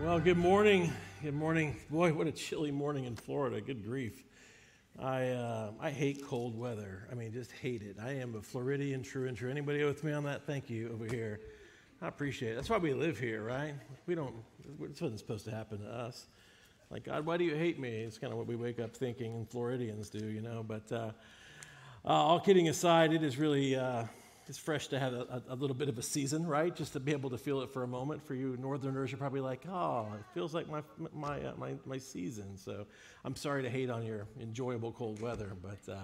Well, good morning. Good morning. Boy, what a chilly morning in Florida. Good grief. I, uh, I hate cold weather. I mean, just hate it. I am a Floridian true and true. Anybody with me on that? Thank you over here. I appreciate it. That's why we live here, right? We don't, this wasn't supposed to happen to us. Like, God, why do you hate me? It's kind of what we wake up thinking, and Floridians do, you know. But uh, uh, all kidding aside, it is really uh, it's fresh to have a, a, little bit of a season, right? Just to be able to feel it for a moment. For you Northerners, you're probably like, oh, it feels like my my uh, my, my season. So I'm sorry to hate on your enjoyable cold weather, but. Uh,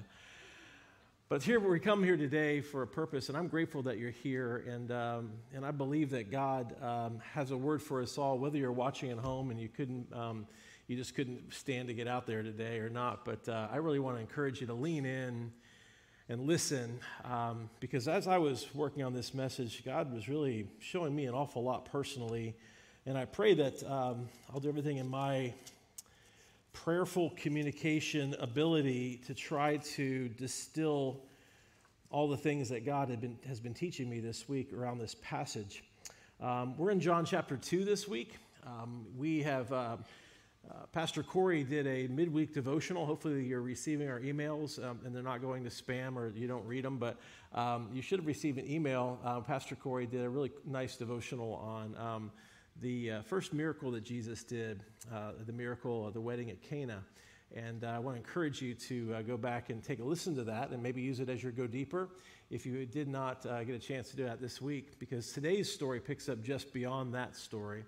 but here we come here today for a purpose, and I'm grateful that you're here, and um, and I believe that God um, has a word for us all. Whether you're watching at home and you couldn't, um, you just couldn't stand to get out there today or not, but uh, I really want to encourage you to lean in and listen um, because as I was working on this message, God was really showing me an awful lot personally. And I pray that um, I'll do everything in my prayerful communication ability to try to distill all the things that God had been, has been teaching me this week around this passage. Um, we're in John chapter 2 this week. Um, we have. Uh, uh, Pastor Corey did a midweek devotional. Hopefully, you're receiving our emails um, and they're not going to spam or you don't read them, but um, you should have received an email. Uh, Pastor Corey did a really nice devotional on um, the uh, first miracle that Jesus did, uh, the miracle of the wedding at Cana. And uh, I want to encourage you to go back and take a listen to that and maybe use it as you go deeper if you did not get a chance to do that this week, because today's story picks up just beyond that story.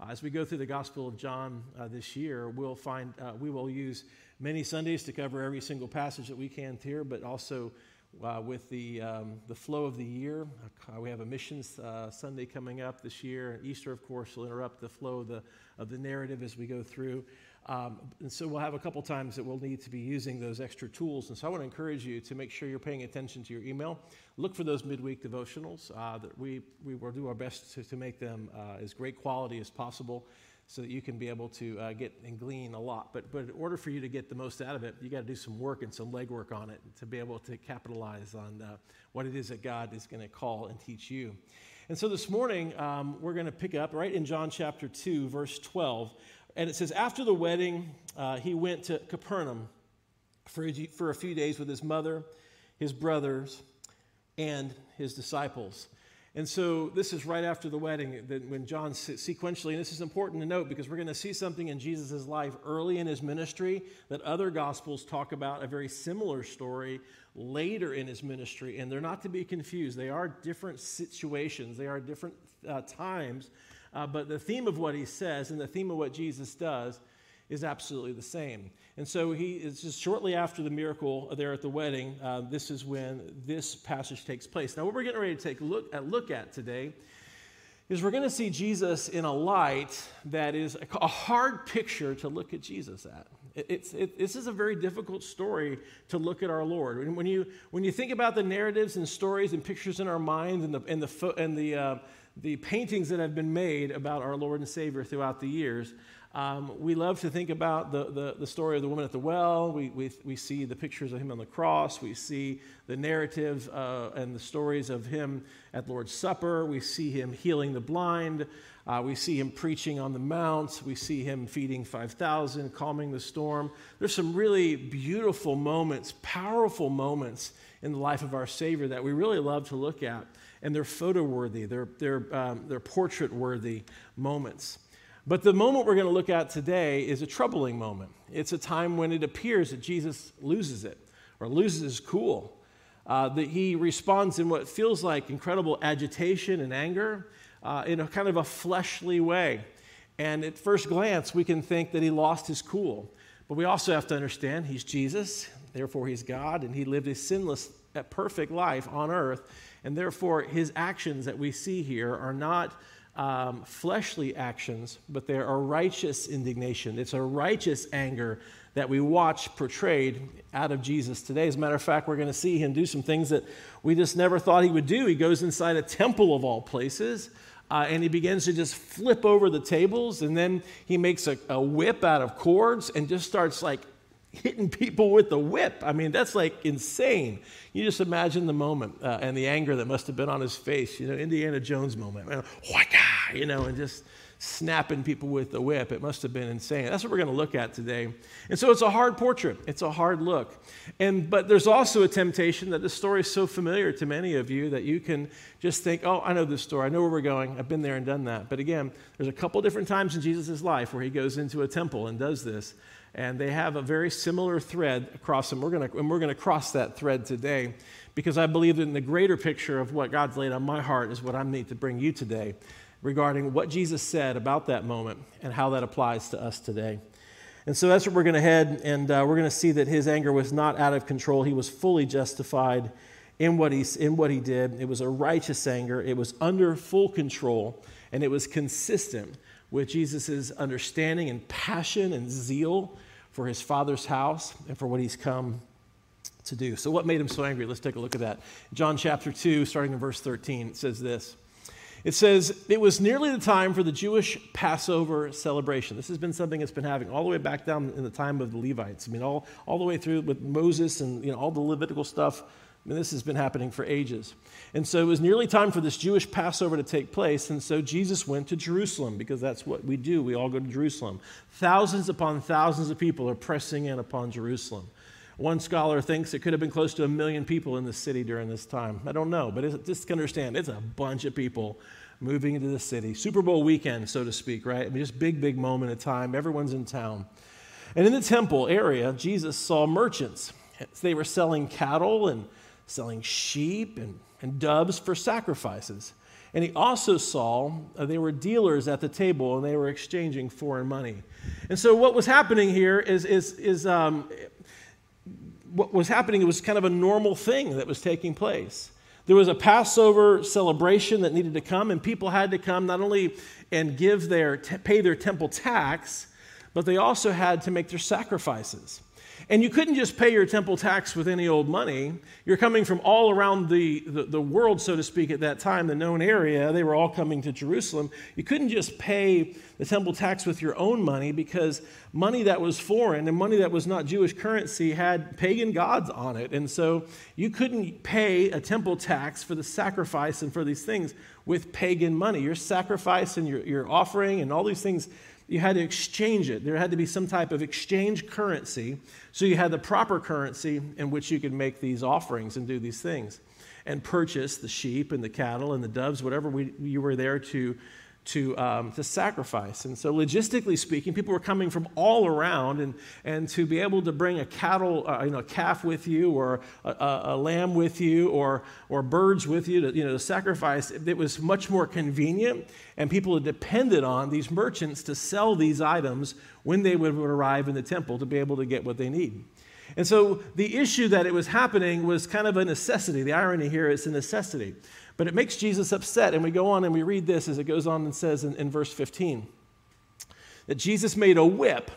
Uh, as we go through the Gospel of John uh, this year, we'll find uh, we will use many Sundays to cover every single passage that we can here, but also uh, with the, um, the flow of the year. Uh, we have a missions uh, Sunday coming up this year. Easter, of course, will interrupt the flow of the, of the narrative as we go through. Um, and so we'll have a couple times that we'll need to be using those extra tools. And so I want to encourage you to make sure you're paying attention to your email. Look for those midweek devotionals. Uh, that we, we will do our best to, to make them uh, as great quality as possible so that you can be able to uh, get and glean a lot. But, but in order for you to get the most out of it, you got to do some work and some legwork on it to be able to capitalize on uh, what it is that God is going to call and teach you. And so this morning, um, we're going to pick up right in John chapter 2, verse 12. And it says, After the wedding, uh, he went to Capernaum for a, for a few days with his mother, his brothers, and his disciples. And so this is right after the wedding that when John sequentially, and this is important to note because we're going to see something in Jesus' life early in his ministry that other gospels talk about a very similar story later in his ministry. And they're not to be confused. They are different situations, they are different uh, times. Uh, but the theme of what he says and the theme of what Jesus does is absolutely the same. And so he is just shortly after the miracle there at the wedding. Uh, this is when this passage takes place. Now, what we're getting ready to take a look at, look at today is we're going to see Jesus in a light that is a hard picture to look at Jesus at. It's, it, this is a very difficult story to look at our Lord. When you, when you think about the narratives and stories and pictures in our minds and the, and the, and the, uh, the paintings that have been made about our Lord and Savior throughout the years, um, we love to think about the, the, the, story of the woman at the well. We, we, we see the pictures of him on the cross. We see the narrative uh, and the stories of him at Lord's Supper. We see him healing the blind. Uh, we see him preaching on the mount. We see him feeding 5,000, calming the storm. There's some really beautiful moments, powerful moments in the life of our Savior that we really love to look at. And they're photo worthy, they're, they're, um, they're portrait worthy moments. But the moment we're going to look at today is a troubling moment. It's a time when it appears that Jesus loses it or loses his cool. Uh, that he responds in what feels like incredible agitation and anger uh, in a kind of a fleshly way. And at first glance, we can think that he lost his cool. But we also have to understand he's Jesus, therefore he's God, and he lived a sinless, perfect life on earth. And therefore, his actions that we see here are not um, fleshly actions, but they are righteous indignation. It's a righteous anger that we watch portrayed out of Jesus today. As a matter of fact, we're going to see him do some things that we just never thought he would do. He goes inside a temple of all places. Uh, and he begins to just flip over the tables, and then he makes a, a whip out of cords and just starts like hitting people with the whip. I mean, that's like insane. You just imagine the moment uh, and the anger that must have been on his face, you know, Indiana Jones moment. you know, and just snapping people with the whip. It must have been insane. That's what we're going to look at today. And so it's a hard portrait. It's a hard look. And but there's also a temptation that this story is so familiar to many of you that you can just think, "Oh, I know this story. I know where we're going. I've been there and done that." But again, there's a couple different times in Jesus' life where he goes into a temple and does this. And they have a very similar thread across them. We're going to, and we're going to cross that thread today because I believe that in the greater picture of what God's laid on my heart is what I need to bring you today regarding what Jesus said about that moment and how that applies to us today. And so that's where we're going to head, and uh, we're going to see that his anger was not out of control. He was fully justified in what, he, in what he did. It was a righteous anger, it was under full control, and it was consistent with Jesus' understanding and passion and zeal for his father's house and for what he's come to do. So, what made him so angry? Let's take a look at that. John chapter 2, starting in verse 13, it says this. It says, It was nearly the time for the Jewish Passover celebration. This has been something that's been happening all the way back down in the time of the Levites. I mean, all, all the way through with Moses and you know, all the Levitical stuff. I mean, this has been happening for ages. And so it was nearly time for this Jewish Passover to take place. And so Jesus went to Jerusalem because that's what we do. We all go to Jerusalem. Thousands upon thousands of people are pressing in upon Jerusalem. One scholar thinks it could have been close to a million people in the city during this time. I don't know, but just understand it's a bunch of people moving into the city. Super Bowl weekend, so to speak, right? I mean, just big, big moment of time. Everyone's in town. And in the temple area, Jesus saw merchants. They were selling cattle and selling sheep and, and doves for sacrifices. And he also saw uh, they were dealers at the table and they were exchanging foreign money. And so, what was happening here is, is, is um, what was happening it was kind of a normal thing that was taking place. There was a Passover celebration that needed to come, and people had to come not only and give their pay their temple tax, but they also had to make their sacrifices. And you couldn't just pay your temple tax with any old money. You're coming from all around the, the, the, world, so to speak, at that time, the known area. They were all coming to Jerusalem. You couldn't just pay the temple tax with your own money because money that was foreign and money that was not Jewish currency had pagan gods on it. And so you couldn't pay a temple tax for the sacrifice and for these things with pagan money. Your sacrifice and your, your offering and all these things you had to exchange it. There had to be some type of exchange currency. So you had the proper currency in which you could make these offerings and do these things and purchase the sheep and the cattle and the doves, whatever we, you were there to to, um, to sacrifice. And so, logistically speaking, people were coming from all around, and, and to be able to bring a cattle, uh, you know, a calf with you, or a, a, a, lamb with you, or, or birds with you to, you know, to sacrifice, it was much more convenient, and people depended on these merchants to sell these items when they would arrive in the temple to be able to get what they need. And so the issue that it was happening was kind of a necessity. The irony here is a necessity. But it makes Jesus upset. And we go on and we read this as it goes on and says in, in verse 15 that Jesus made a whip.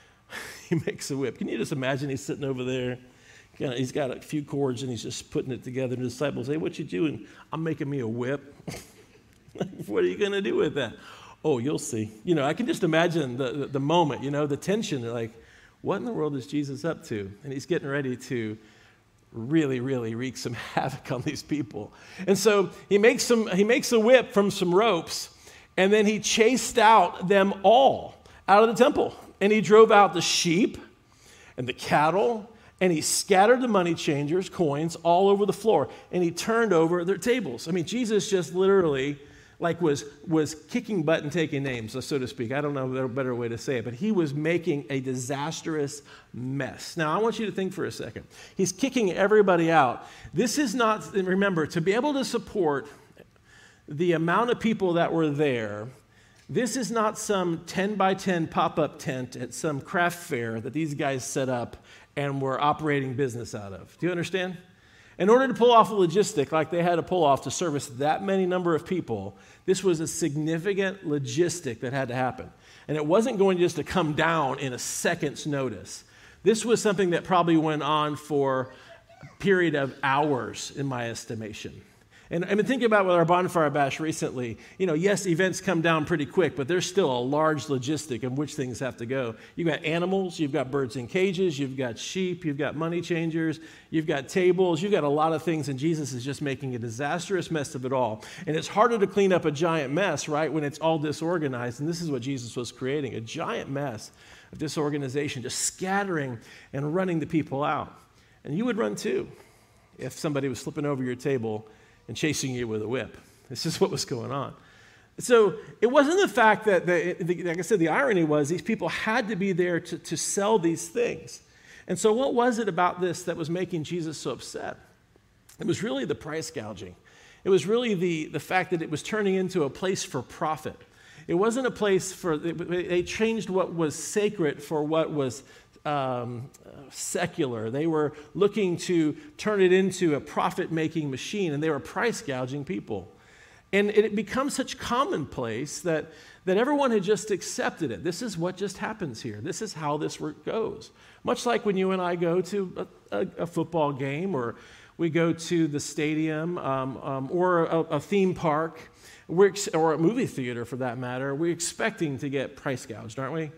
he makes a whip. Can you just imagine he's sitting over there? He's got a few cords and he's just putting it together. And the disciples say, What you doing? I'm making me a whip. what are you going to do with that? Oh, you'll see. You know, I can just imagine the, the, the moment, you know, the tension. They're like, what in the world is Jesus up to? And he's getting ready to really, really wreak some havoc on these people. And so he makes, some, he makes a whip from some ropes, and then he chased out them all out of the temple. And he drove out the sheep and the cattle, and he scattered the money changers' coins all over the floor, and he turned over their tables. I mean, Jesus just literally like was, was kicking butt and taking names, so to speak. I don't know a better way to say it, but he was making a disastrous mess. Now, I want you to think for a second. He's kicking everybody out. This is not, remember, to be able to support the amount of people that were there, this is not some 10 by 10 pop up tent at some craft fair that these guys set up and were operating business out of. Do you understand? In order to pull off a logistic like they had to pull off to service that many number of people, this was a significant logistic that had to happen. And it wasn't going just to come down in a second's notice. This was something that probably went on for a period of hours, in my estimation. And I've been thinking about with our bonfire bash recently. You know, yes, events come down pretty quick, but there's still a large logistic in which things have to go. You've got animals, you've got birds in cages, you've got sheep, you've got money changers, you've got tables, you've got a lot of things, and Jesus is just making a disastrous mess of it all. And it's harder to clean up a giant mess, right, when it's all disorganized. And this is what Jesus was creating a giant mess of disorganization, just scattering and running the people out. And you would run too if somebody was slipping over your table and chasing you with a whip. This is what was going on. So it wasn't the fact that, the, the, like I said, the irony was these people had to be there to, to sell these things. And so, what was it about this that was making Jesus so upset? It was really the price gouging. It was really the, the fact that it was turning into a place for profit. It wasn't a place for, they changed what was sacred for what was um, secular. They were looking to turn it into a profit making machine, and they were price gouging people. And it becomes such commonplace that, that everyone had just accepted it. This is what just happens here. This is how this work goes. Much like when you and I go to a, a, a football game or we go to the stadium um, um, or a, a, theme park or a movie theater for that matter, we're expecting to get price gouged, aren't we?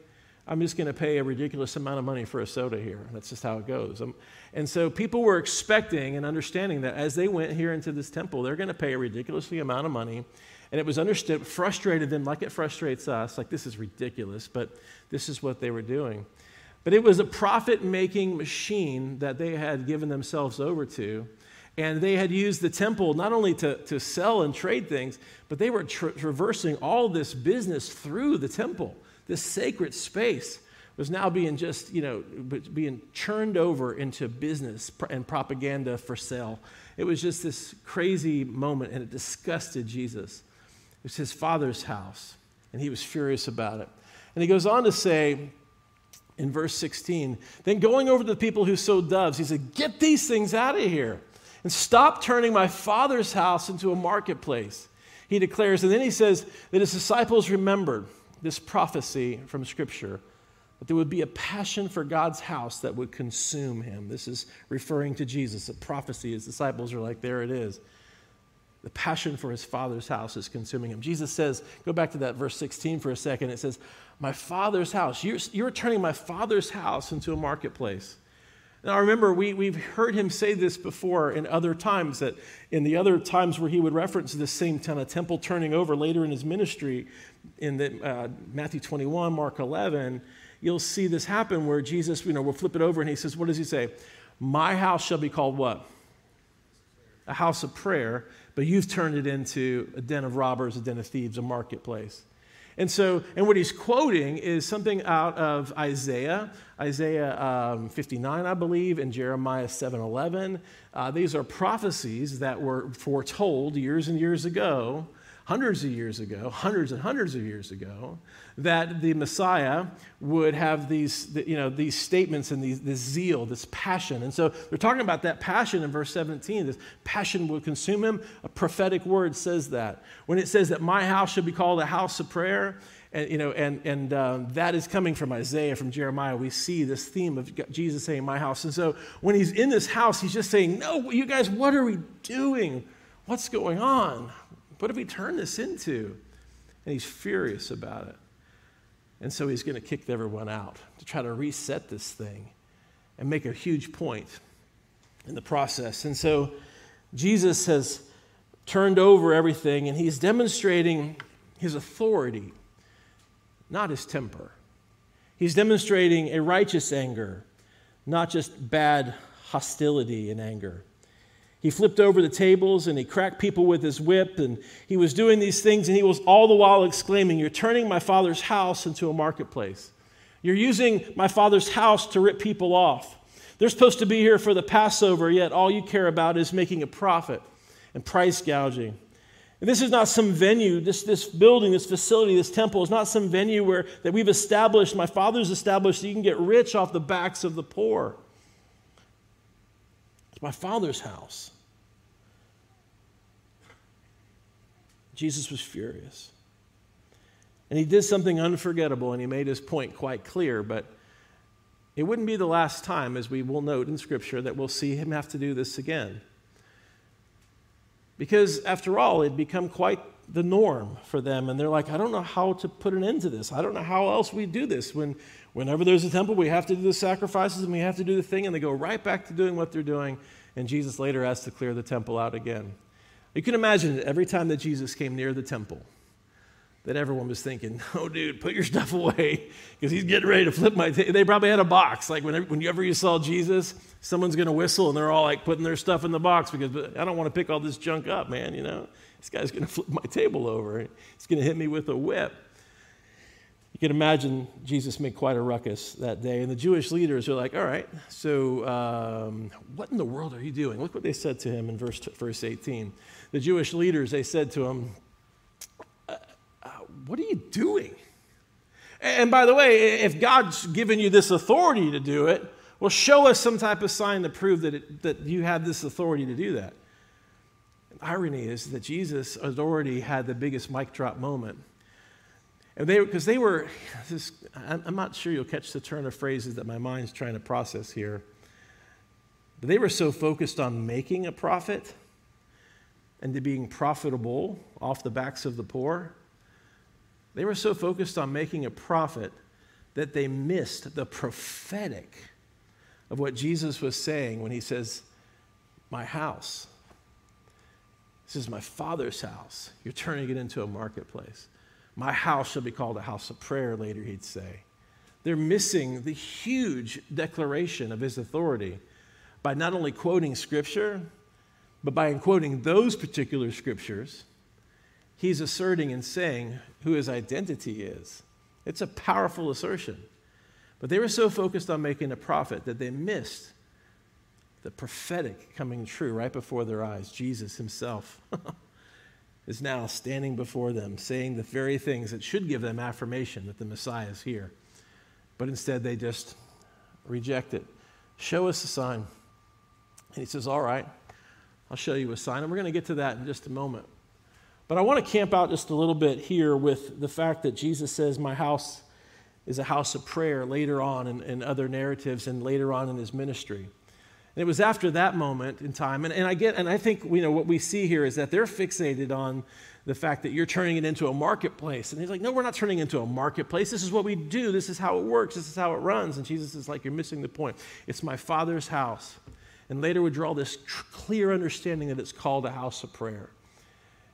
I'm just going to pay a ridiculous amount of money for a soda here. That's just how it goes. Um, and so people were expecting and understanding that as they went here into this temple, they're going to pay a ridiculously amount of money. And it was understood, frustrated them like it frustrates us, like this is ridiculous, but this is what they were doing. But it was a profit making machine that they had given themselves over to. And they had used the temple not only to, to sell and trade things, but they were tra- traversing all this business through the temple this sacred space was now being just, you know, being churned over into business and propaganda for sale. It was just this crazy moment, and it disgusted Jesus. It was his father's house, and he was furious about it. And he goes on to say in verse 16, then going over to the people who sowed doves, he said, Get these things out of here and stop turning my father's house into a marketplace. He declares, and then he says that his disciples remembered this prophecy from Scripture that there would be a passion for God's house that would consume him. This is referring to Jesus, a prophecy. His disciples are like, there it is. The passion for his father's house is consuming him. Jesus says, go back to that verse 16 for a second. It says, My father's house. You're, you're turning my father's house into a marketplace. Now, remember, we, we've heard him say this before in other times, that in the other times where he would reference this same kind of temple turning over later in his ministry, in the, uh, Matthew 21, Mark 11, you'll see this happen where Jesus, you know, will flip it over and he says, What does he say? My house shall be called what? A house of prayer, but you've turned it into a den of robbers, a den of thieves, a marketplace. And so, and what he's quoting is something out of Isaiah, Isaiah um, 59, I believe, and Jeremiah 7:11. Uh, these are prophecies that were foretold years and years ago hundreds of years ago, hundreds and hundreds of years ago, that the Messiah would have these, you know, these statements and these, this zeal, this passion. And so they're talking about that passion in verse 17. This passion will consume him. A prophetic word says that. When it says that my house should be called a house of prayer, and, you know, and, and um, that is coming from Isaiah, from Jeremiah. We see this theme of Jesus saying, My house. And so when he's in this house, he's just saying, No, you guys, what are we doing? What's going on? What have we turned this into? And he's furious about it. And so he's going to kick everyone out to try to reset this thing and make a huge point in the process. And so Jesus has turned over everything and he's demonstrating his authority, not his temper. He's demonstrating a righteous anger, not just bad hostility and anger. He flipped over the tables and he cracked people with his whip, and he was doing these things, and he was all the while exclaiming, You're turning my father's house into a marketplace. You're using my father's house to rip people off. They're supposed to be here for the Passover, yet all you care about is making a profit and price gouging. And this is not some venue, this, this building, this facility, this temple is not some venue where that we've established, my father's established, so you can get rich off the backs of the poor. It's my Father's house. Jesus was furious. And he did something unforgettable, and he made his point quite clear, but it wouldn't be the last time, as we will note in Scripture, that we'll see him have to do this again. Because after all, it had become quite the norm for them. And they're like, I don't know how to put an end to this. I don't know how else we do this. When, whenever there's a temple, we have to do the sacrifices and we have to do the thing. And they go right back to doing what they're doing. And Jesus later has to clear the temple out again. You can imagine every time that Jesus came near the temple, that everyone was thinking, oh, dude, put your stuff away because he's getting ready to flip my. They probably had a box. Like whenever, whenever you saw Jesus, someone's going to whistle and they're all like putting their stuff in the box because I don't want to pick all this junk up, man. You know, this guy's going to flip my table over. He's going to hit me with a whip. You can imagine Jesus made quite a ruckus that day. And the Jewish leaders are like, all right, so um, what in the world are you doing? Look what they said to him in verse, verse 18. The Jewish leaders, they said to him, what are you doing? And by the way, if God's given you this authority to do it, well, show us some type of sign to prove that, it, that you have this authority to do that. The irony is that Jesus already had the biggest mic drop moment and they, because they were, this, I'm not sure you'll catch the turn of phrases that my mind's trying to process here. But they were so focused on making a profit and to being profitable off the backs of the poor. They were so focused on making a profit that they missed the prophetic of what Jesus was saying when he says, My house. This is my father's house. You're turning it into a marketplace. My house shall be called a house of prayer, later he'd say. They're missing the huge declaration of his authority by not only quoting scripture, but by quoting those particular scriptures, he's asserting and saying who his identity is. It's a powerful assertion. But they were so focused on making a profit that they missed the prophetic coming true right before their eyes Jesus himself. is now standing before them, saying the very things that should give them affirmation that the Messiah is here. But instead, they just reject it. Show us a sign. And he says, All right, I'll show you a sign. And we're going to get to that in just a moment. But I want to camp out just a little bit here with the fact that Jesus says, My house is a house of prayer later on in, in other narratives and later on in his ministry. And it was after that moment in time, and, and I get, and I think you know what we see here is that they're fixated on the fact that you're turning it into a marketplace. And he's like, no, we're not turning it into a marketplace. This is what we do. This is how it works. This is how it runs. And Jesus is like, you're missing the point. It's my Father's house. And later would draw this clear understanding that it's called a house of prayer.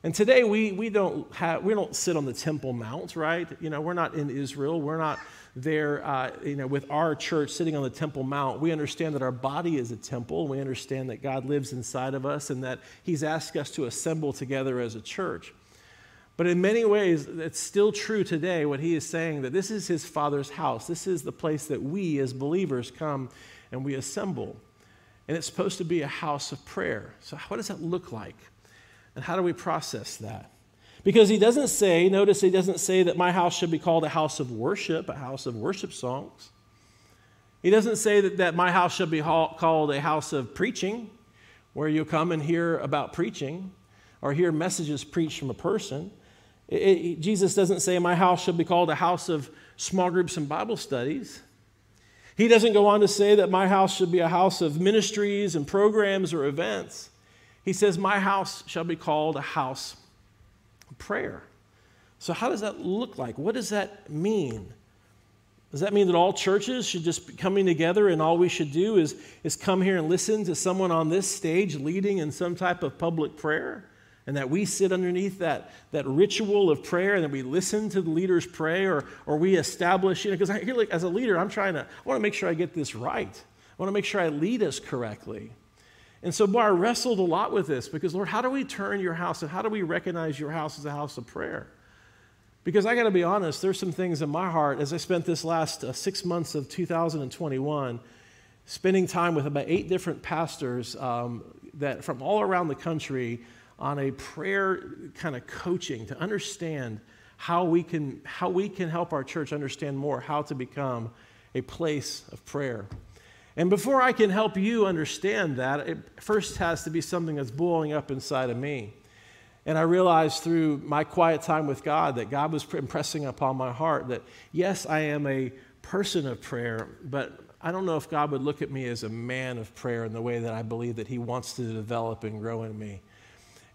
And today we, we, don't have, we don't sit on the Temple Mount, right? You know, we're not in Israel. We're not there, uh, you know, with our church sitting on the Temple Mount, we understand that our body is a temple. We understand that God lives inside of us and that He's asked us to assemble together as a church. But in many ways, it's still true today what He is saying that this is His Father's house. This is the place that we as believers come and we assemble. And it's supposed to be a house of prayer. So, what does that look like? And how do we process that? Because he doesn't say, notice he doesn't say that my house should be called a house of worship, a house of worship songs. He doesn't say that, that my house should be called a house of preaching, where you come and hear about preaching or hear messages preached from a person. It, it, Jesus doesn't say my house should be called a house of small groups and Bible studies. He doesn't go on to say that my house should be a house of ministries and programs or events. He says, My house shall be called a house of prayer. So, how does that look like? What does that mean? Does that mean that all churches should just be coming together and all we should do is, is come here and listen to someone on this stage leading in some type of public prayer? And that we sit underneath that, that ritual of prayer and that we listen to the leaders pray or, or we establish, you know, because I feel like as a leader, I'm trying to, I want to make sure I get this right. I want to make sure I lead us correctly. And so, I wrestled a lot with this because, Lord, how do we turn your house and how do we recognize your house as a house of prayer? Because I got to be honest, there's some things in my heart as I spent this last uh, six months of 2021 spending time with about eight different pastors um, that from all around the country on a prayer kind of coaching to understand how we can how we can help our church understand more how to become a place of prayer. And before I can help you understand that, it first has to be something that's boiling up inside of me. And I realized through my quiet time with God that God was impressing upon my heart that, yes, I am a person of prayer, but I don't know if God would look at me as a man of prayer in the way that I believe that He wants to develop and grow in me.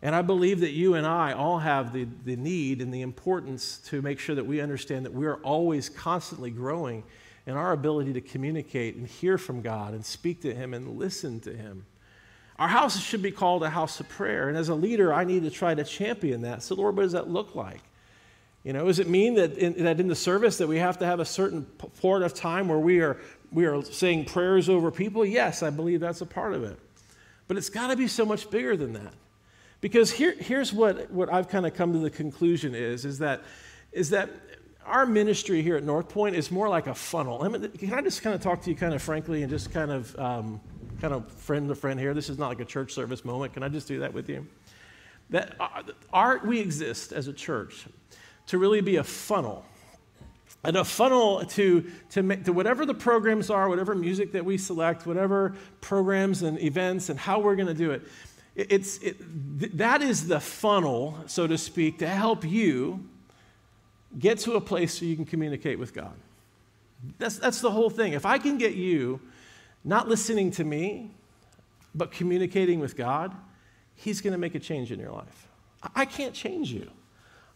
And I believe that you and I all have the, the need and the importance to make sure that we understand that we are always constantly growing in our ability to communicate and hear from God and speak to Him and listen to Him. Our house should be called a house of prayer. And as a leader, I need to try to champion that. So, Lord, what does that look like? You know, does it mean that in, that in the service that we have to have a certain part of time where we are, we are saying prayers over people? Yes, I believe that's a part of it. But it's got to be so much bigger than that. Because here, here's what, what I've kind of come to the conclusion is, is that, is that our ministry here at North Point is more like a funnel. Can I just kind of talk to you kind of frankly and just kind of, um, kind of friend to friend here? This is not like a church service moment. Can I just do that with you? That our, we exist as a church to really be a funnel. And a funnel to, to, make, to whatever the programs are, whatever music that we select, whatever programs and events and how we're going to do it it's, it, that is the funnel, so to speak, to help you get to a place so you can communicate with God. That's, that's the whole thing. If I can get you not listening to me, but communicating with God, He's going to make a change in your life. I can't change you.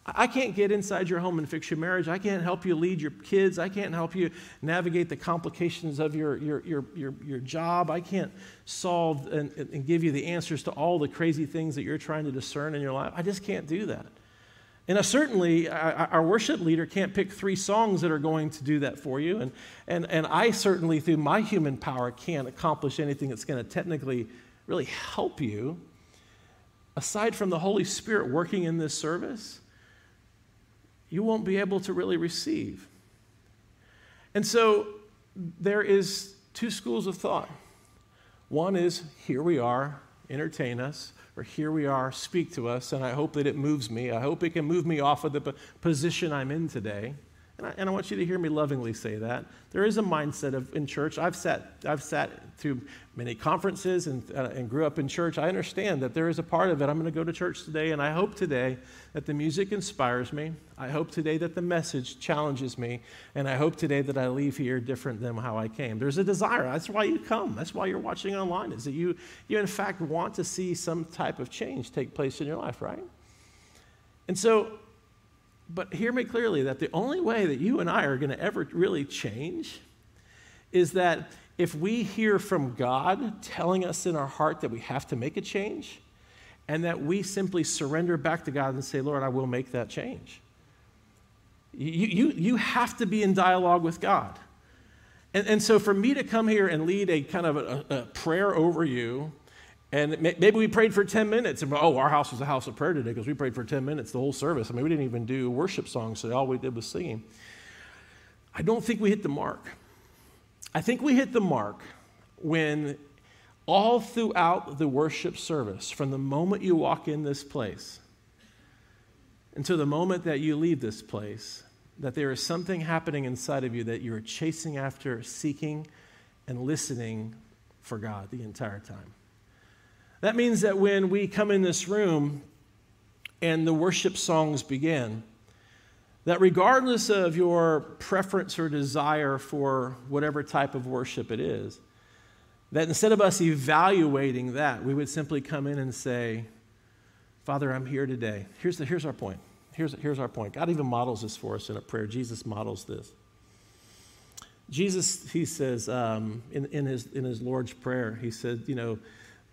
I can't get inside your home and fix your marriage. I can't help you lead your kids. I can't help you navigate the complications of your, your, your, your, your job. I can't solve and, and give you the answers to all the crazy things that you're trying to discern in your life. I just can't do that. And uh, certainly, our worship leader can't pick three songs that are going to do that for you. And, and, and I certainly, through my human power, can't accomplish anything that's going to technically really help you. Aside from the Holy Spirit working in this service, you won't be able to really receive. And so there is two schools of thought. One is here we are, entertain us, or here we are, speak to us, and I hope that it moves me. I hope it can move me off of the position I'm in today. And I, and I, want you to hear me lovingly say that. There is a mindset of in church. I've sat, I've sat through many conferences and, uh, and grew up in church. I understand that there is a part of it. I'm going to go to church today, and I hope today that the music inspires me. I hope today that the message challenges me, and I hope today that I leave here different than how I came. There's a desire. That's why you come. That's why you're watching online. Is that you, you in fact want to see some type of change take place in your life, right? And so but hear me clearly that the only way that you and I are going to ever really change is that if we hear from God telling us in our heart that we have to make a change, and that we simply surrender back to God and say, Lord, I will make that change. You, you, you have to be in dialogue with God. And, and so for me to come here and lead a kind of a, a prayer over you and maybe we prayed for 10 minutes and, oh, our house was a house of prayer today because we prayed for 10 minutes the whole service. I mean, we didn't even do worship songs, so all we did was singing. I don't think we hit the mark. I think we hit the mark when all throughout the worship service, from the moment you walk in this place until the moment that you leave this place, that there is something happening inside of you that you're chasing after, seeking, and listening for God the entire time. That means that when we come in this room and the worship songs begin, that regardless of your preference or desire for whatever type of worship it is, that instead of us evaluating that, we would simply come in and say, Father, I'm here today. Here's, the, here's our point. Here's, here's our point. God even models this for us in a prayer. Jesus models this. Jesus, he says um, in, in, his, in his Lord's Prayer, he said, you know,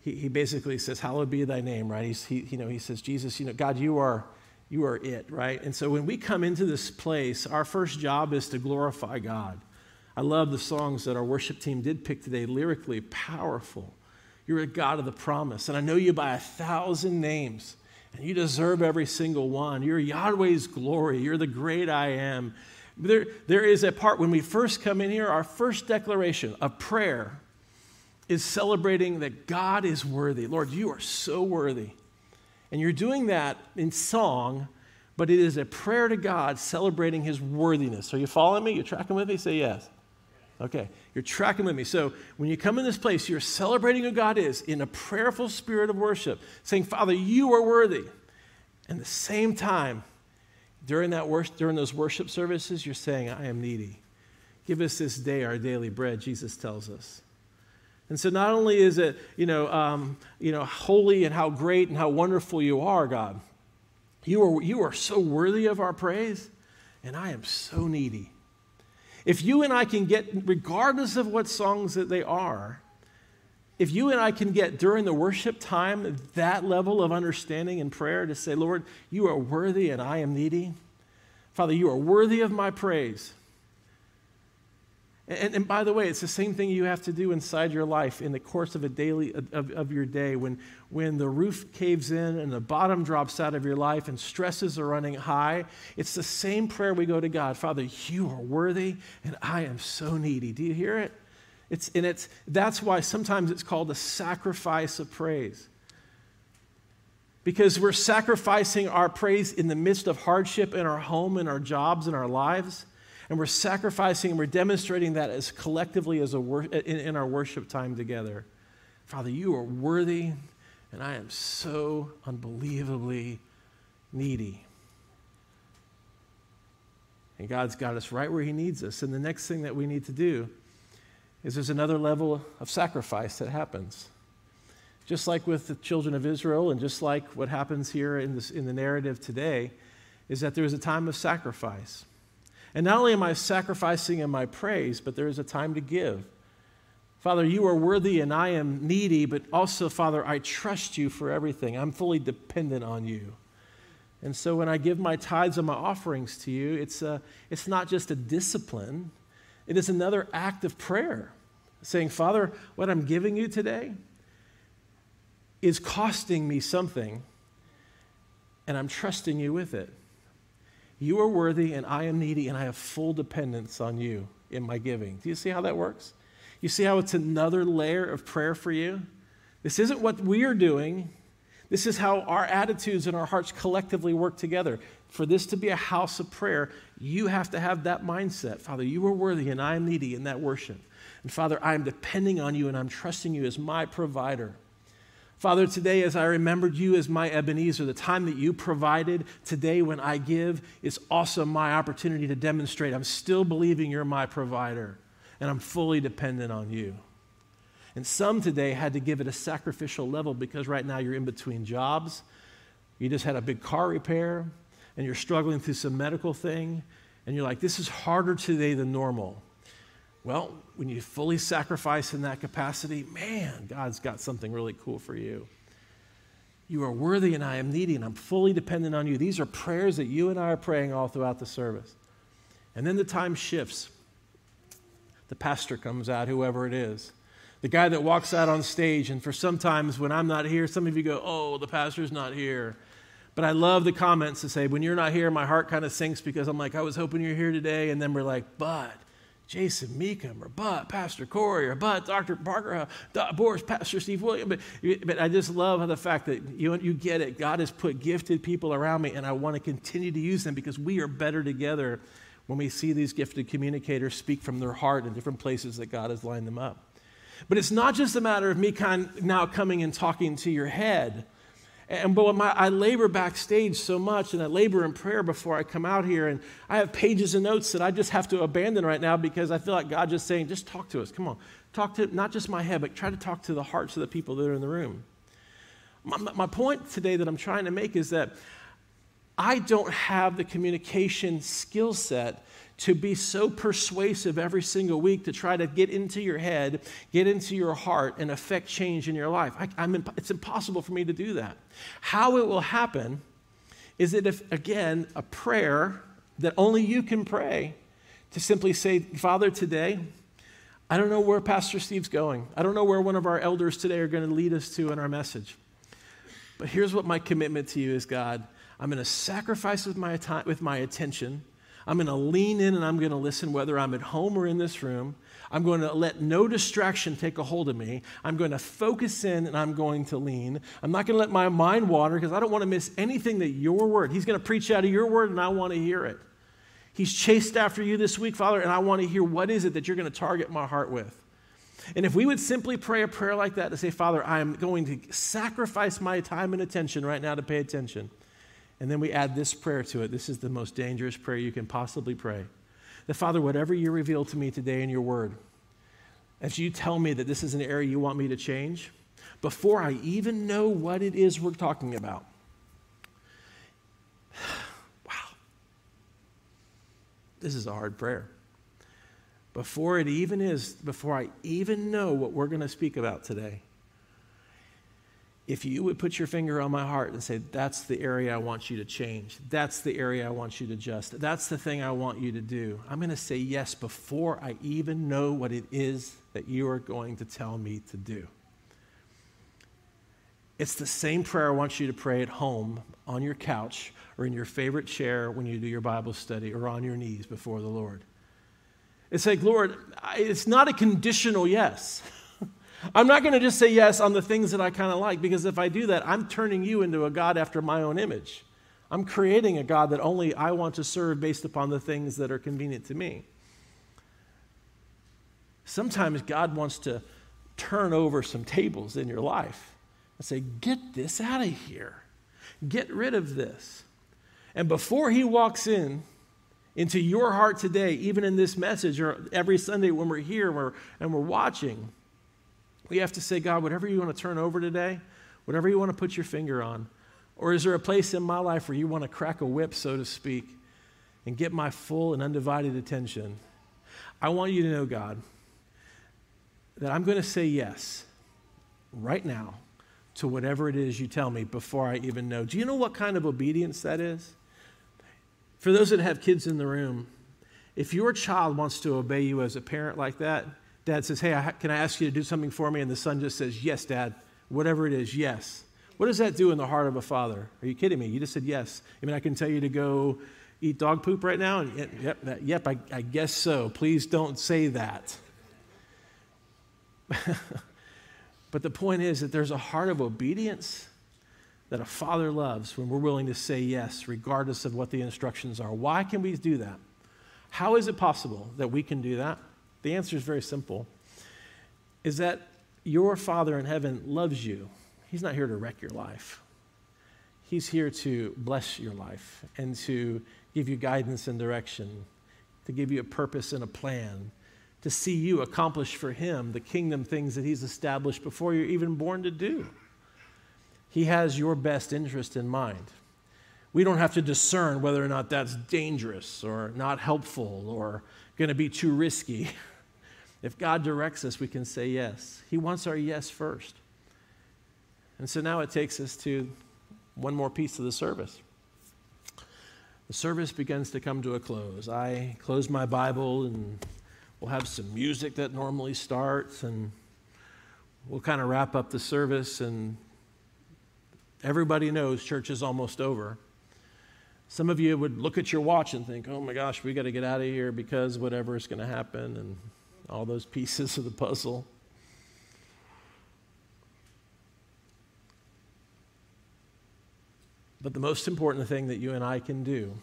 he, he basically says, Hallowed be thy name, right? He's, he, you know, he says, Jesus, you know, God, you are, you are it, right? And so when we come into this place, our first job is to glorify God. I love the songs that our worship team did pick today, lyrically powerful. You're a God of the promise, and I know you by a thousand names, and you deserve every single one. You're Yahweh's glory. You're the great I am. There, there is a part when we first come in here, our first declaration, a prayer is celebrating that God is worthy. Lord, you are so worthy. And you're doing that in song, but it is a prayer to God celebrating his worthiness. Are you following me? You're tracking with me? Say yes. Okay, you're tracking with me. So when you come in this place, you're celebrating who God is in a prayerful spirit of worship, saying, Father, you are worthy. And the same time, during, that worship, during those worship services, you're saying, I am needy. Give us this day our daily bread, Jesus tells us. And so not only is it, you know, um, you know, holy and how great and how wonderful you are, God, you are, you are so worthy of our praise, and I am so needy. If you and I can get, regardless of what songs that they are, if you and I can get during the worship time that level of understanding and prayer to say, Lord, you are worthy and I am needy. Father, you are worthy of my praise. And, and, by the way, it's the same thing you have to do inside your life in the course of a daily of, of your day. When, when the roof caves in and the bottom drops out of your life and stresses are running high, it's the same prayer we go to God. Father, you are worthy and I am so needy. Do you hear it? It's, and it's, that's why sometimes it's called a sacrifice of praise. Because we're sacrificing our praise in the midst of hardship in our home, in our jobs, in our lives and we're sacrificing and we're demonstrating that as collectively as a wor- in, in our worship time together. Father, you are worthy, and I am so unbelievably needy. And God's got us right where He needs us. And the next thing that we need to do is there's another level of sacrifice that happens. Just like with the children of Israel, and just like what happens here in, this, in the narrative today, is that there is a time of sacrifice. And not only am I sacrificing in my praise, but there is a time to give. Father, you are worthy and I am needy, but also, Father, I trust you for everything. I'm fully dependent on you. And so when I give my tithes and my offerings to you, it's, a, it's not just a discipline, it is another act of prayer. Saying, Father, what I'm giving you today is costing me something, and I'm trusting you with it. You are worthy, and I am needy, and I have full dependence on you in my giving. Do you see how that works? You see how it's another layer of prayer for you? This isn't what we are doing. This is how our attitudes and our hearts collectively work together. For this to be a house of prayer, you have to have that mindset. Father, you are worthy and I am needy in that worship. And Father, I am depending on you and I'm trusting you as my provider. Father, today as I remembered you as my Ebenezer, the time that you provided today when I give is also my opportunity to demonstrate I'm still believing you're my provider and I'm fully dependent on you. And some today had to give it a sacrificial level because right now you're in between jobs. You just had a big car repair and you're struggling through some medical thing and you're like, this is harder today than normal. Well, when you fully sacrifice in that capacity, man, God's got something really cool for you. You are worthy and I am needy and I'm fully dependent on you. These are prayers that you and I are praying all throughout the service. And then the time shifts. The pastor comes out, whoever it is. The guy that walks out on stage, and for sometimes when I'm not here, some of you go, Oh, the pastor's not here. But I love the comments to say, When you're not here, my heart kind of sinks because I'm like, I was hoping you're here today. And then we're like, But Jason Meekum or but Pastor Corey or but Dr. Parker, uh, Boris, Pastor Steve Williams. But, but I just love the fact that you, you get it. God has put gifted people around me, and I want to continue to use them because we are better together when we see these gifted communicators speak from their heart in different places that God has lined them up. But it's not just a matter of me kind now coming and talking to your head. And but my, I labor backstage so much, and I labor in prayer before I come out here, and I have pages of notes that I just have to abandon right now because I feel like God just saying, just talk to us. Come on, talk to not just my head, but try to talk to the hearts of the people that are in the room. My, my point today that I'm trying to make is that I don't have the communication skill set to be so persuasive every single week to try to get into your head, get into your heart, and affect change in your life. I, imp- it's impossible for me to do that. How it will happen is that if, again, a prayer that only you can pray to simply say, Father, today, I don't know where Pastor Steve's going. I don't know where one of our elders today are going to lead us to in our message. But here's what my commitment to you is, God. I'm going to sacrifice with my, time, with my attention I'm going to lean in and I'm going to listen whether I'm at home or in this room. I'm going to let no distraction take a hold of me. I'm going to focus in and I'm going to lean. I'm not going to let my mind wander because I don't want to miss anything that your word. He's going to preach out of your word and I want to hear it. He's chased after you this week, Father, and I want to hear what is it that you're going to target my heart with. And if we would simply pray a prayer like that to say, Father, I am going to sacrifice my time and attention right now to pay attention. And then we add this prayer to it. This is the most dangerous prayer you can possibly pray. That, Father, whatever you reveal to me today in your word, as you tell me that this is an area you want me to change, before I even know what it is we're talking about. Wow. This is a hard prayer. Before it even is, before I even know what we're going to speak about today, if you would put your finger on my heart and say, That's the area I want you to change, that's the area I want you to adjust, that's the thing I want you to do, I'm going to say yes before I even know what it is that you are going to tell me to do. It's the same prayer I want you to pray at home, on your couch, or in your favorite chair when you do your Bible study, or on your knees before the Lord. It's like, Lord, it's not a conditional yes. I'm not going to just say yes on the things that I kind of like, because if I do that, I'm turning you into a God after my own image. I'm creating a God that only I want to serve based upon the things that are convenient to me. Sometimes God wants to turn over some tables in your life and say, Get this out of here. Get rid of this. And before He walks in, into your heart today, even in this message or every Sunday when we're here and we're, and we're watching, we have to say, God, whatever you want to turn over today, whatever you want to put your finger on, or is there a place in my life where you want to crack a whip, so to speak, and get my full and undivided attention? I want you to know, God, that I'm going to say yes right now to whatever it is you tell me before I even know. Do you know what kind of obedience that is? For those that have kids in the room, if your child wants to obey you as a parent like that, dad says, Hey, can I ask you to do something for me? And the son just says, Yes, dad. Whatever it is, yes. What does that do in the heart of a father? Are you kidding me? You just said yes. I mean, I can tell you to go eat dog poop right now? And yep, yep I, I guess so. Please don't say that. but the point is that there's a heart of obedience that a father loves when we're willing to say yes, regardless of what the instructions are. Why can we do that? How is it possible that we can do that? The answer is very simple is that your Father in heaven loves you. He's not here to wreck your life. He's here to bless your life and to give you guidance and direction, to give you a purpose and a plan, to see you accomplish for Him the kingdom things that He's established before you're even born to do. He has your best interest in mind. We don't have to discern whether or not that's dangerous or not helpful or going to be too risky. If God directs us, we can say yes. He wants our yes first. And so now it takes us to one more piece of the service. The service begins to come to a close. I close my Bible and we'll have some music that normally starts and we'll kind of wrap up the service and everybody knows church is almost over. Some of you would look at your watch and think, oh my gosh, we got to get out of here because whatever is going to happen. And all those pieces of the puzzle. But the most important thing that you and I can do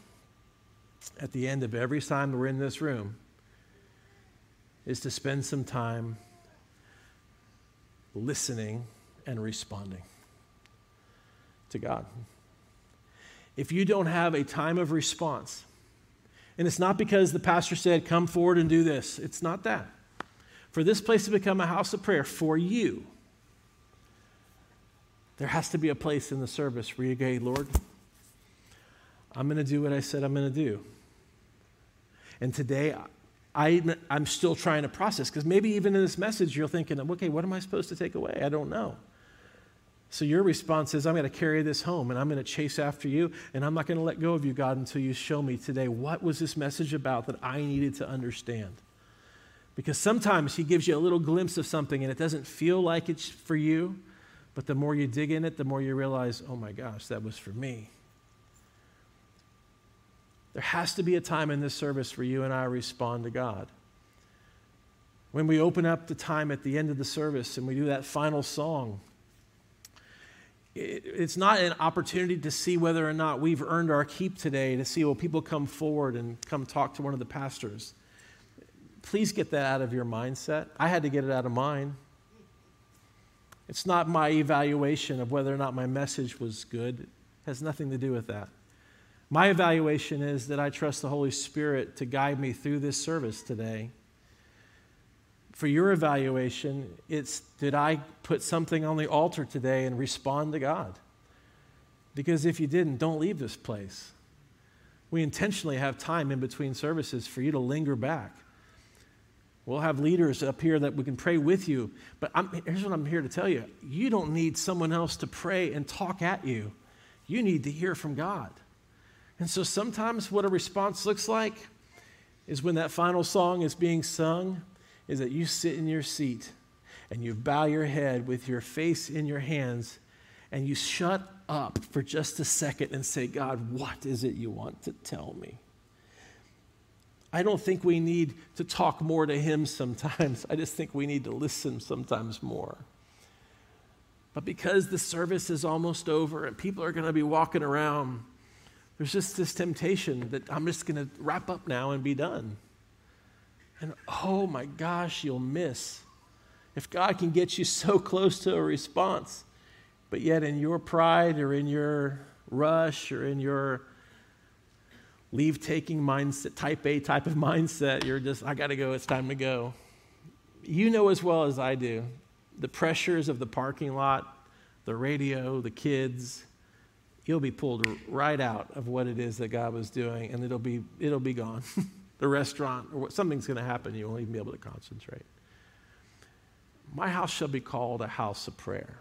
at the end of every time we're in this room is to spend some time listening and responding to God. If you don't have a time of response, and it's not because the pastor said, come forward and do this. It's not that. For this place to become a house of prayer for you, there has to be a place in the service where you go, Lord, I'm going to do what I said I'm going to do. And today, I, I'm still trying to process because maybe even in this message, you're thinking, okay, what am I supposed to take away? I don't know. So your response is, I'm going to carry this home and I'm going to chase after you and I'm not going to let go of you, God, until you show me today what was this message about that I needed to understand. Because sometimes He gives you a little glimpse of something and it doesn't feel like it's for you, but the more you dig in it, the more you realize, oh my gosh, that was for me. There has to be a time in this service where you and I respond to God. When we open up the time at the end of the service and we do that final song, it's not an opportunity to see whether or not we've earned our keep today, to see, will people come forward and come talk to one of the pastors. Please get that out of your mindset. I had to get it out of mine. It's not my evaluation of whether or not my message was good, it has nothing to do with that. My evaluation is that I trust the Holy Spirit to guide me through this service today for your evaluation, it's did I put something on the altar today and respond to God? Because if you didn't, don't leave this place. We intentionally have time in between services for you to linger back. We'll have leaders up here that we can pray with you. But I'm, here's what I'm here to tell you you don't need someone else to pray and talk at you, you need to hear from God. And so sometimes what a response looks like is when that final song is being sung is that you sit in your seat and you bow your head with your face in your hands and you shut up for just a second and say, God, what is it you want to tell me? I don't think we need to talk more to Him sometimes. I just think we need to listen sometimes more. But because the service is almost over and people are going to be walking around, there's just this temptation that I'm just going to wrap up now and be done. And oh my gosh, you'll miss. If God can get you so close to a response, but yet in your pride or in your rush or in your leave taking mindset, type A type of mindset, you're just, I got to go, it's time to go. You know as well as I do the pressures of the parking lot, the radio, the kids, you'll be pulled right out of what it is that God was doing, and it'll be, it'll be gone. the restaurant, or something's going to happen, you won't even be able to concentrate. My house shall be called a house of prayer.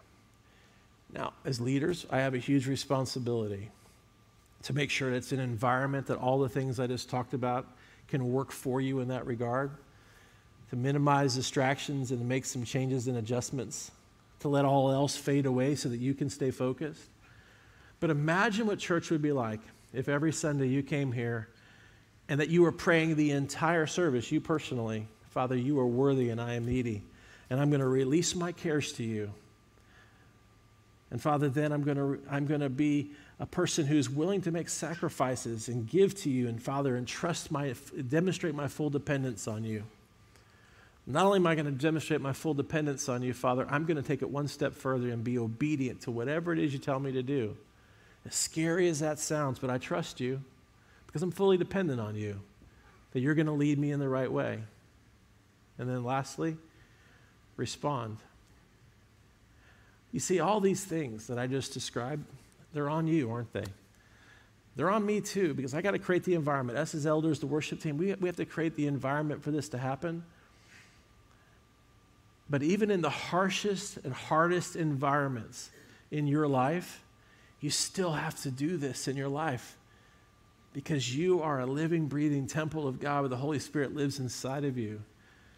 Now, as leaders, I have a huge responsibility to make sure that it's an environment that all the things I just talked about can work for you in that regard, to minimize distractions and to make some changes and adjustments, to let all else fade away so that you can stay focused. But imagine what church would be like if every Sunday you came here and that you were praying the entire service, you personally, Father, you are worthy and I am needy, and I'm going to release my cares to you. And Father, then I'm going to, I'm going to be a person who's willing to make sacrifices and give to you, and Father, and trust my, demonstrate my full dependence on you. Not only am I going to demonstrate my full dependence on you, Father, I'm going to take it one step further and be obedient to whatever it is you tell me to do. As scary as that sounds, but I trust you because I'm fully dependent on you, that you're going to lead me in the right way. And then lastly, respond. You see, all these things that I just described, they're on you, aren't they? They're on me too, because I got to create the environment. Us as elders, the worship team, we, we have to create the environment for this to happen. But even in the harshest and hardest environments in your life, you still have to do this in your life because you are a living, breathing temple of God where the Holy Spirit lives inside of you.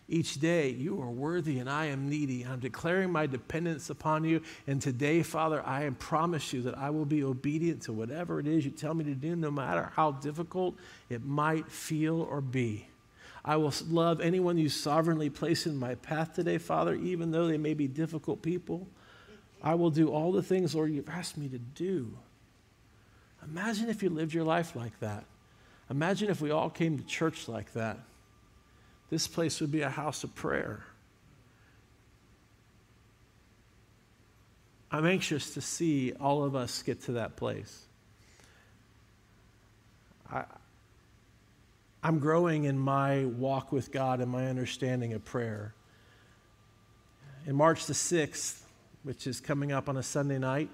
Each day, you are worthy and I am needy. I'm declaring my dependence upon you. And today, Father, I promise you that I will be obedient to whatever it is you tell me to do, no matter how difficult it might feel or be. I will love anyone you sovereignly place in my path today, Father, even though they may be difficult people. I will do all the things, Lord, you've asked me to do. Imagine if you lived your life like that. Imagine if we all came to church like that. This place would be a house of prayer. I'm anxious to see all of us get to that place. I, I'm growing in my walk with God and my understanding of prayer. In March the 6th, which is coming up on a Sunday night,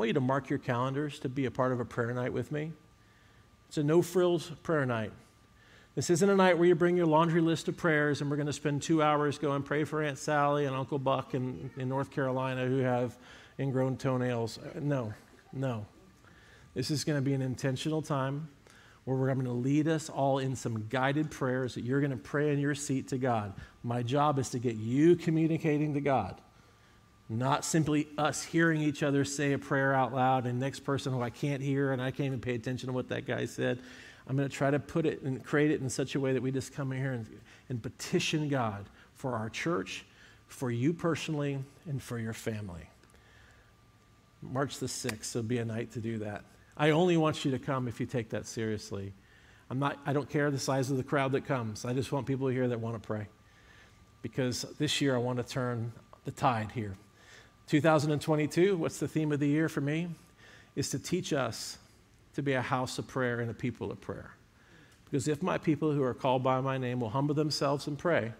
want you to mark your calendars to be a part of a prayer night with me. It's a no frills prayer night. This isn't a night where you bring your laundry list of prayers and we're going to spend two hours going pray for Aunt Sally and Uncle Buck in, in North Carolina who have ingrown toenails. Uh, no, no. This is going to be an intentional time where we're going to lead us all in some guided prayers that you're going to pray in your seat to God. My job is to get you communicating to God. Not simply us hearing each other say a prayer out loud and next person who I can't hear and I can't even pay attention to what that guy said. I'm going to try to put it and create it in such a way that we just come in here and, and petition God for our church, for you personally, and for your family. March the 6th will be a night to do that. I only want you to come if you take that seriously. I'm not, I don't care the size of the crowd that comes. I just want people here that want to pray. Because this year I want to turn the tide here. 2022, what's the theme of the year for me? Is to teach us to be a house of prayer and a people of prayer. Because if my people who are called by my name will humble themselves and pray,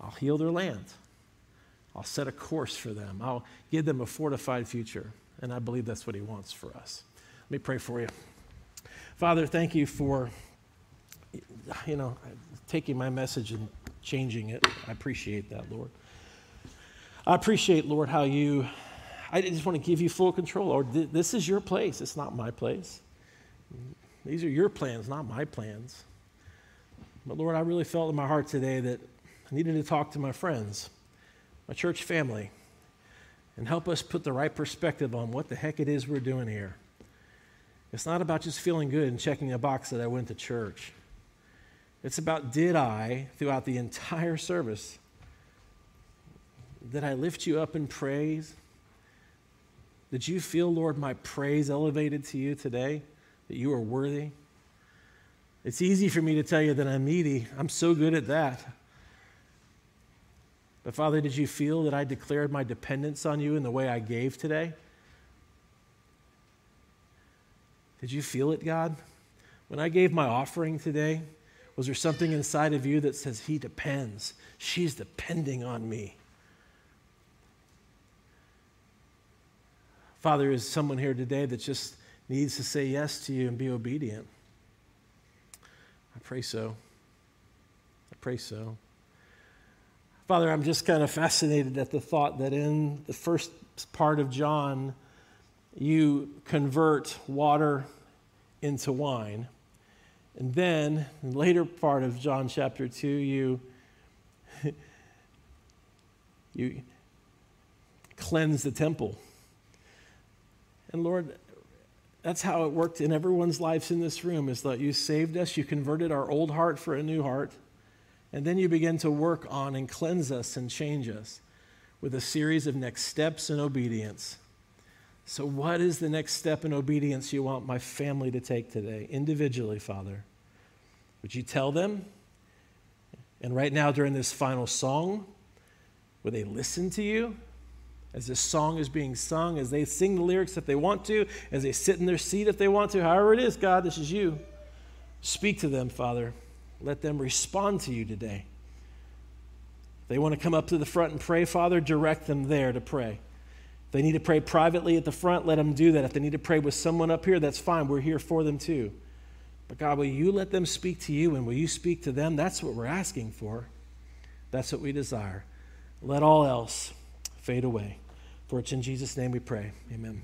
I'll heal their land. I'll set a course for them. I'll give them a fortified future. And I believe that's what He wants for us. Let me pray for you. Father, thank you for, you know, taking my message and changing it. I appreciate that, Lord. I appreciate, Lord, how you, I just want to give you full control, Lord. This is your place, it's not my place. These are your plans, not my plans. But Lord, I really felt in my heart today that I needed to talk to my friends, my church family, and help us put the right perspective on what the heck it is we're doing here. It's not about just feeling good and checking a box that I went to church. It's about did I, throughout the entire service, did I lift you up in praise? Did you feel, Lord, my praise elevated to you today? That you are worthy? It's easy for me to tell you that I'm needy. I'm so good at that. But Father, did you feel that I declared my dependence on you in the way I gave today? Did you feel it, God? When I gave my offering today, was there something inside of you that says, He depends? She's depending on me. Father, is someone here today that just needs to say yes to you and be obedient? I pray so. I pray so. Father, I'm just kind of fascinated at the thought that in the first part of John, you convert water into wine. And then, in the later part of John chapter 2, you, you cleanse the temple. And Lord, that's how it worked in everyone's lives in this room is that you saved us, you converted our old heart for a new heart, and then you begin to work on and cleanse us and change us with a series of next steps in obedience. So, what is the next step in obedience you want my family to take today, individually, Father? Would you tell them? And right now, during this final song, would they listen to you? As this song is being sung, as they sing the lyrics if they want to, as they sit in their seat if they want to, however it is, God, this is you. Speak to them, Father. Let them respond to you today. If they want to come up to the front and pray, Father, direct them there to pray. If they need to pray privately at the front, let them do that. If they need to pray with someone up here, that's fine. We're here for them too. But God, will you let them speak to you and will you speak to them? That's what we're asking for. That's what we desire. Let all else fade away. For it's in Jesus' name we pray. Amen.